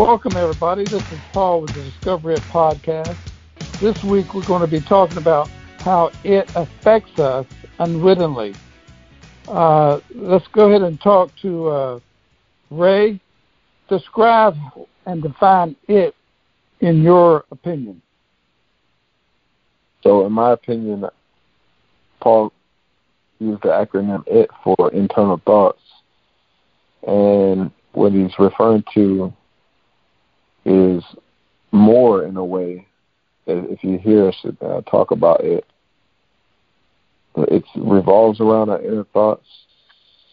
Welcome, everybody. This is Paul with the Discovery It podcast. This week, we're going to be talking about how it affects us unwittingly. Uh, let's go ahead and talk to uh, Ray. Describe and define it in your opinion. So, in my opinion, Paul used the acronym IT for internal thoughts. And what he's referring to is more in a way if you hear us uh, talk about it it revolves around our inner thoughts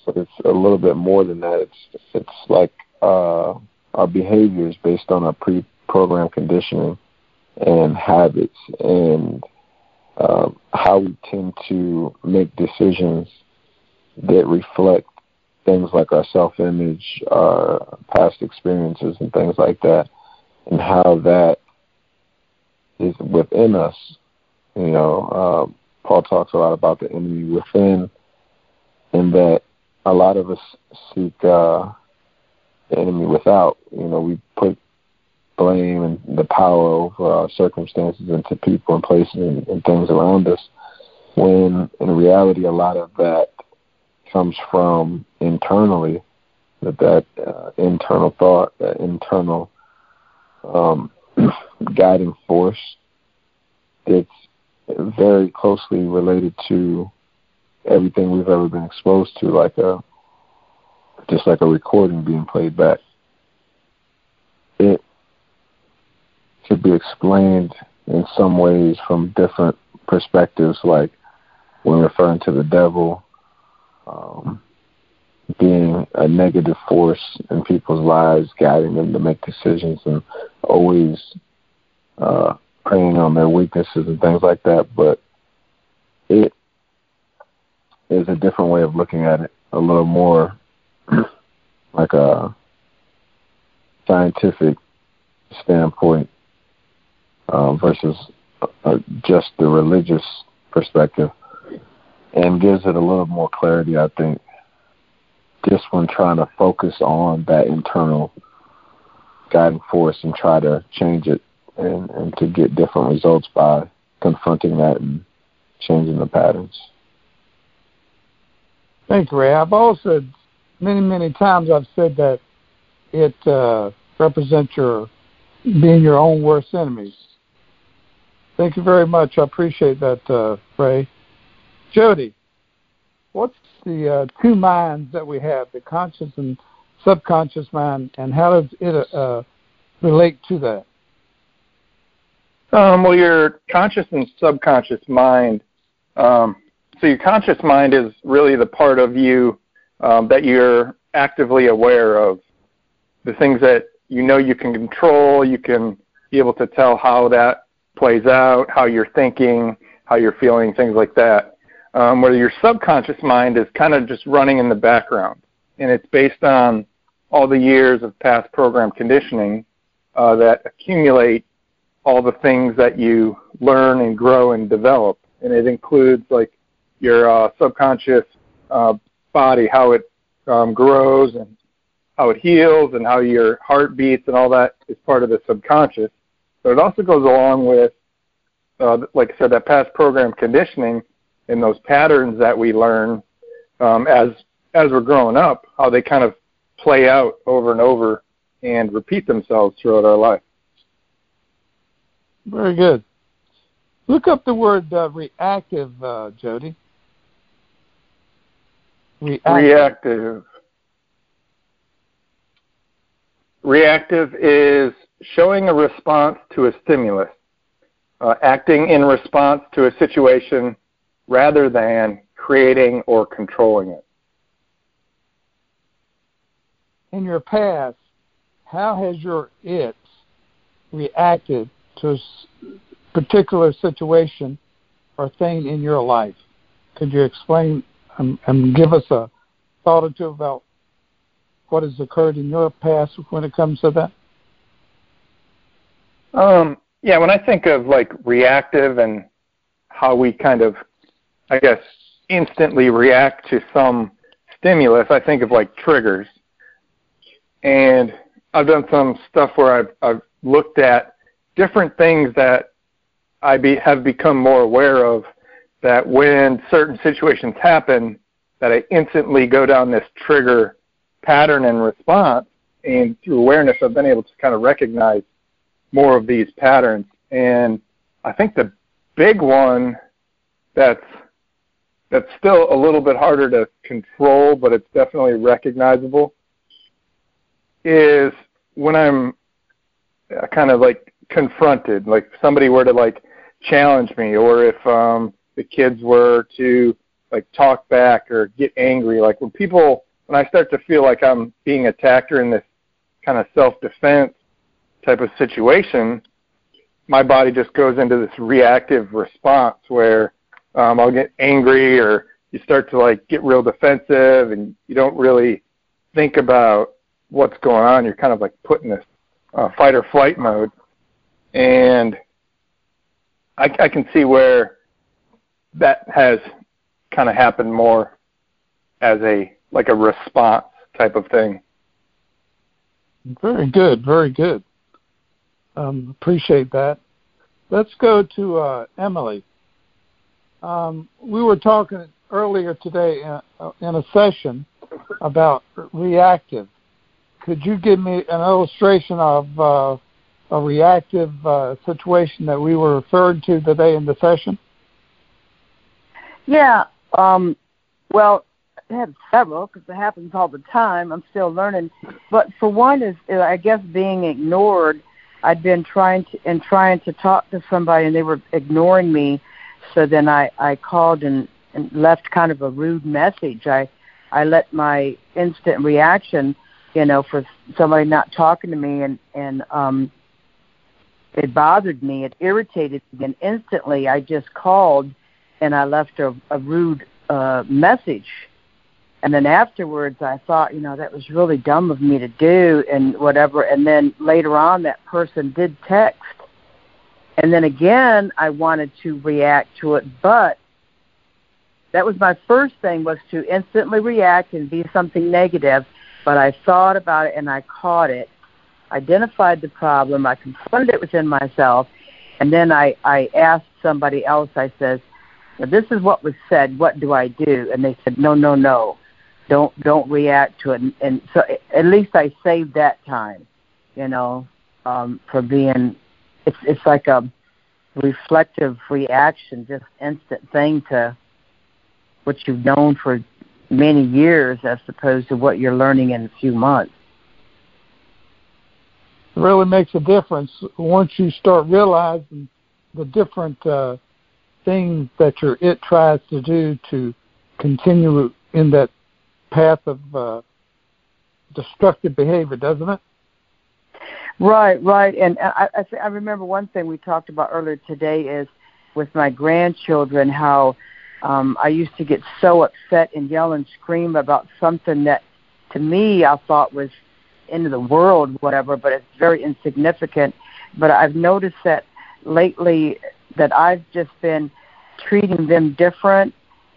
but it's a little bit more than that. It's it's like uh, our behaviors based on our pre-programmed conditioning and habits and uh, how we tend to make decisions that reflect things like our self-image, our past experiences, and things like that, and how that is within us. You know, uh, Paul talks a lot about the enemy within, and that a lot of us seek uh, the enemy without. You know, we put blame and the power over our circumstances into people and places and, and things around us, when in reality, a lot of that comes from internally, that that uh, internal thought, that internal um, guiding force that's very closely related to everything we've ever been exposed to, like a just like a recording being played back. It could be explained in some ways from different perspectives, like when referring to the devil, um, being a negative force in people's lives, guiding them to make decisions, and always uh, preying on their weaknesses and things like that. But it is a different way of looking at it, a little more like a scientific standpoint uh, versus uh, just the religious perspective, and gives it a little more clarity, I think, just one trying to focus on that internal guiding force and try to change it and, and to get different results by confronting that and changing the patterns. Thanks, Ray. I've also many, many times I've said that it uh, represents your being your own worst enemies. Thank you very much. I appreciate that, uh, Ray. Jody, what's the uh, two minds that we have, the conscious and subconscious mind, and how does it uh, relate to that? Um, well, your conscious and subconscious mind. Um, so your conscious mind is really the part of you um, that you're actively aware of, the things that you know you can control. You can be able to tell how that plays out, how you're thinking, how you're feeling, things like that um, where your subconscious mind is kind of just running in the background. And it's based on all the years of past program conditioning uh, that accumulate all the things that you learn and grow and develop. And it includes like your uh, subconscious uh, body, how it um, grows and how it heals and how your heart beats and all that is part of the subconscious. But it also goes along with, uh, like I said, that past program conditioning in those patterns that we learn um, as as we're growing up, how they kind of play out over and over and repeat themselves throughout our life. Very good. Look up the word uh, reactive, uh, Jody. Reactive. reactive. Reactive is showing a response to a stimulus, uh, acting in response to a situation rather than creating or controlling it. In your past, how has your it reacted to a particular situation or thing in your life? Could you explain and, and give us a thought or two about what has occurred in your past when it comes to that? Um, yeah, when I think of like reactive and how we kind of I guess, instantly react to some stimulus, I think of like triggers. And I've done some stuff where I've I've looked at different things that I be, have become more aware of. That when certain situations happen, that I instantly go down this trigger pattern and response, and through awareness, I've been able to kind of recognize more of these patterns. And I think the big one that's that's still a little bit harder to control, but it's definitely recognizable, is when I'm uh, kind of like confronted, like somebody were to like challenge me, or if um, the kids were to like talk back or get angry, like when people, when I start to feel like I'm being attacked or in this kind of self-defense type of situation, my body just goes into this reactive response where um, I'll get angry or you start to like get real defensive and you don't really think about what's going on. You're kind of like put in this uh, fight or flight mode, and I, I can see where that has kind of happened more as a like a response type of thing. Very good, very good. Um, appreciate that. Let's go to uh, Emily. Um, we were talking earlier today in, uh, in a session about reactive. Could you give me an illustration of uh, a reactive uh, situation that we were referring to today in the session? Yeah. Um, well, I have several because it happens all the time. I'm still learning. But for one is, I guess, being ignored. I'd been trying to and trying to talk to somebody, and they were ignoring me so then I, I called and, and left kind of a rude message. I I let my instant reaction, you know, for somebody not talking to me and and um it bothered me, it irritated me and instantly I just called and I left a, a rude uh message. And then afterwards I thought, you know, that was really dumb of me to do and whatever and then later on that person did text and then again, I wanted to react to it, but that was my first thing was to instantly react and be something negative. But I thought about it and I caught it, identified the problem, I confronted it within myself, and then I, I asked somebody else, I says, this is what was said, what do I do? And they said, no, no, no, don't, don't react to it. And, and so at least I saved that time, you know, um, for being it's it's like a reflective reaction, just instant thing to what you've known for many years as opposed to what you're learning in a few months. It really makes a difference once you start realizing the different uh, things that your it tries to do to continue in that path of uh, destructive behavior, doesn't it? Right, right. And I, I, I remember one thing we talked about earlier today is with my grandchildren how um, I used to get so upset and yell and scream about something that to me I thought was into the world, whatever, but it's very insignificant. But I've noticed that lately that I've just been treating them different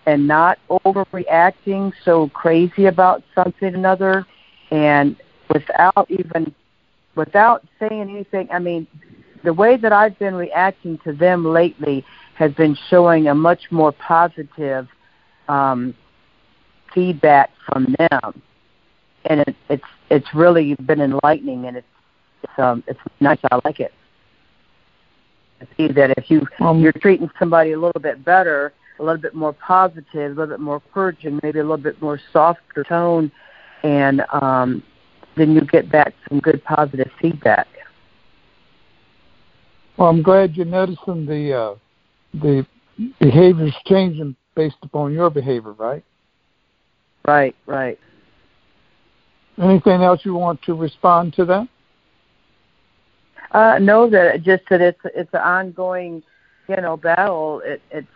and not overreacting so crazy about something or another and without even without saying anything, I mean, the way that I've been reacting to them lately has been showing a much more positive um, feedback from them, and it, it's it's really been enlightening, and it's it's, um, it's nice. I like it. I see that if you um, you're treating somebody a little bit better, a little bit more positive, a little bit more encouraging, maybe a little bit more softer tone, and um, then you get back some good positive feedback. Well, I'm glad you're noticing the uh, the behaviors changing based upon your behavior, right? Right, right. Anything else you want to respond to that? Uh, no, that just that it's it's an ongoing, you know, battle. It, it's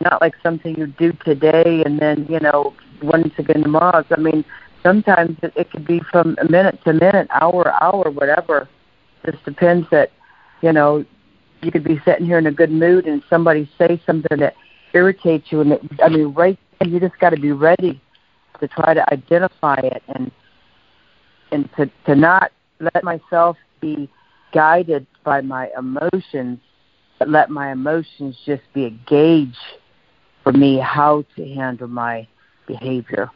not like something you do today and then you know once again tomorrow. I mean, sometimes it, it could be from a minute to minute, hour hour, whatever. Just depends that, you know, you could be sitting here in a good mood and somebody say something that irritates you, and it, I mean, right, you just got to be ready to try to identify it and and to to not let myself be guided by my emotions, but let my emotions just be a gauge for me how to handle my behavior.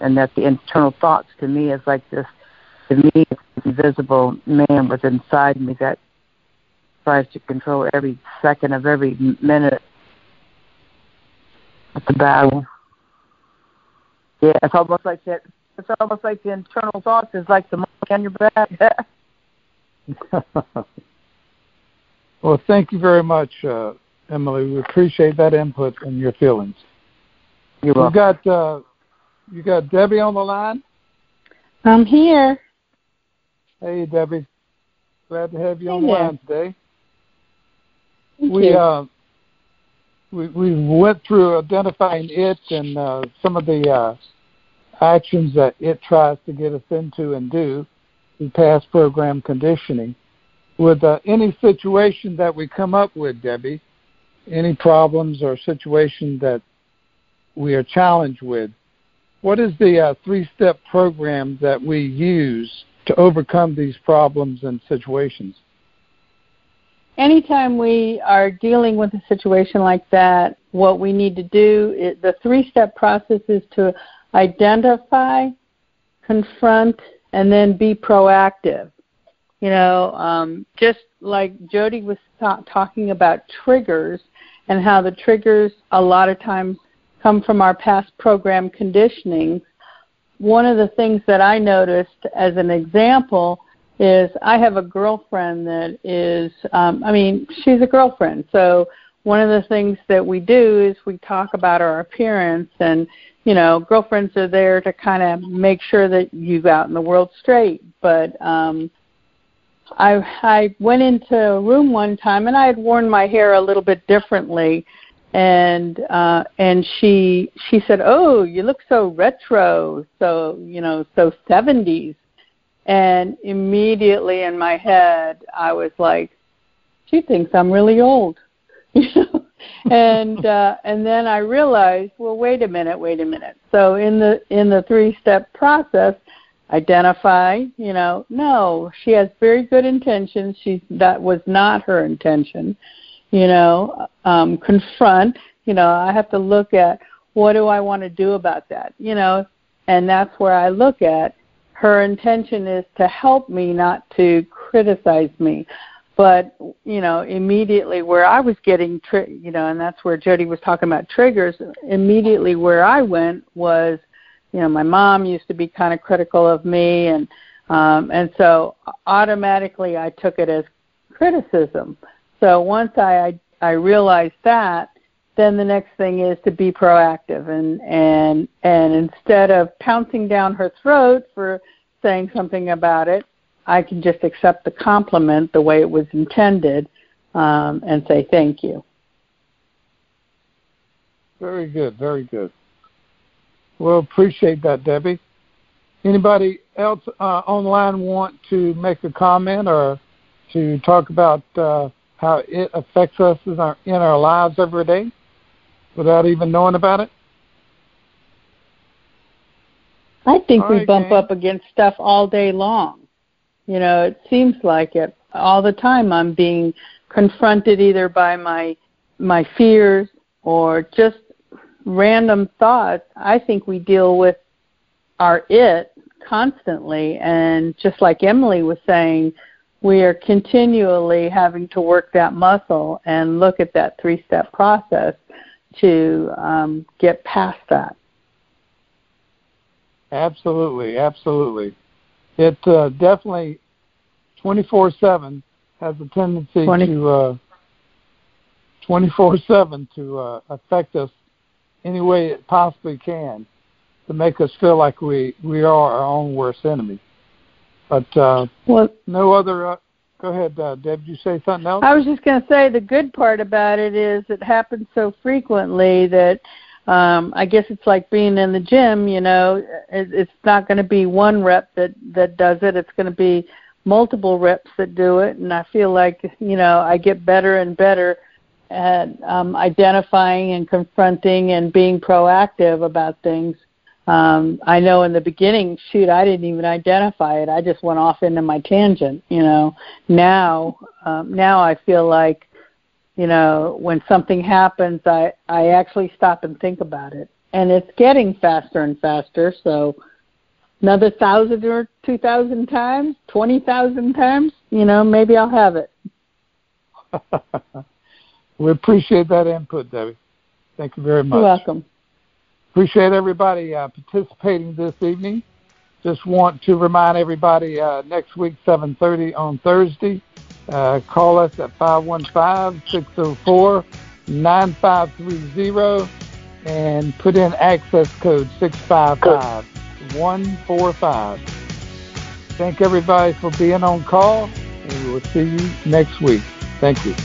And that the internal thoughts to me is like this, to me, it's invisible man was inside me that tries to control every second of every minute of the battle. Yeah, it's almost like that. It's almost like the internal thoughts is like the monkey on your back. well, thank you very much, uh, Emily. We appreciate that input and your feelings. You're welcome. You got uh, you got Debbie on the line. I'm here. Hey, Debbie. Glad to have you hey on the there. line today. Thank we you. uh, we we went through identifying it and uh, some of the uh, actions that it tries to get us into and do through past program conditioning. With uh, any situation that we come up with, Debbie, any problems or situation that we are challenged with, what is the uh, three-step program that we use to overcome these problems and situations? Anytime we are dealing with a situation like that, what we need to do, is, the three-step process is to identify, confront, and then be proactive. You know, um, just like Jody was ta- talking about triggers and how the triggers a lot of times come from our past program conditioning. One of the things that I noticed as an example is I have a girlfriend that is, um, I mean, she's a girlfriend. So one of the things that we do is we talk about our appearance and you know girlfriends are there to kind of make sure that you out in the world straight but um i i went into a room one time and i had worn my hair a little bit differently and uh and she she said oh you look so retro so you know so 70s and immediately in my head i was like she thinks i'm really old. You know? And uh and then i realized well wait a minute wait a minute. So in the in the three step process identify you know no she has very good intentions. She that was not her intention you know um confront you know i have to look at what do i want to do about that you know? And that's where i look at her intention is to help me not to criticize me. But you know immediately where i was getting tri- you know and that's where jody was talking about triggers immediately where i went was you know my mom used to be kind of critical of me and um and so automatically i took it as criticism so once i i, realized that then the next thing is to be proactive and and and instead of pouncing down her throat for saying something about it I can just accept the compliment the way it was intended um, and say thank you. Very good, very good. Well, appreciate that, Debbie. Anybody else uh, online want to make a comment or to talk about uh, how it affects us in our in our lives every day without even knowing about it? I think All we right, bump up against stuff all day long. You know, it seems like it all the time. I'm being confronted either by my my fears or just random thoughts. I think we deal with our it constantly, and just like Emily was saying, we are continually having to work that muscle and look at that three-step process to um, get past that. Absolutely, absolutely. It uh, definitely 24/7 has a tendency 20 to uh, 24/7 to uh, affect us any way it possibly can to make us feel like we we are our own worst enemy. But uh, Well, no other. Uh, go ahead, uh, Deb. Did you say something else? I was just going to say the good part about it is it happens so frequently that um I guess it's like being in the gym, you know, it, it's not going to be one rep that that does it. It's going to be multiple reps that do it and I feel like, you know, I get better and better at um identifying and confronting and being proactive about things um, I know in the beginning, shoot, I didn't even identify it. I just went off into my tangent. You know, now um, now I feel like, you know, when something happens, I I actually stop and think about it, and it's getting faster and faster. So another thousand or two thousand times, twenty thousand times, you know, maybe I'll have it. we appreciate that input, Debbie. Thank you very much. You're welcome. Appreciate everybody uh, participating this evening. Just want to remind everybody uh, next week, 7:30 on Thursday. Uh, call us at 515-604-9530 and put in access code 655145. Thank everybody for being on call, and we will see you next week. Thank you.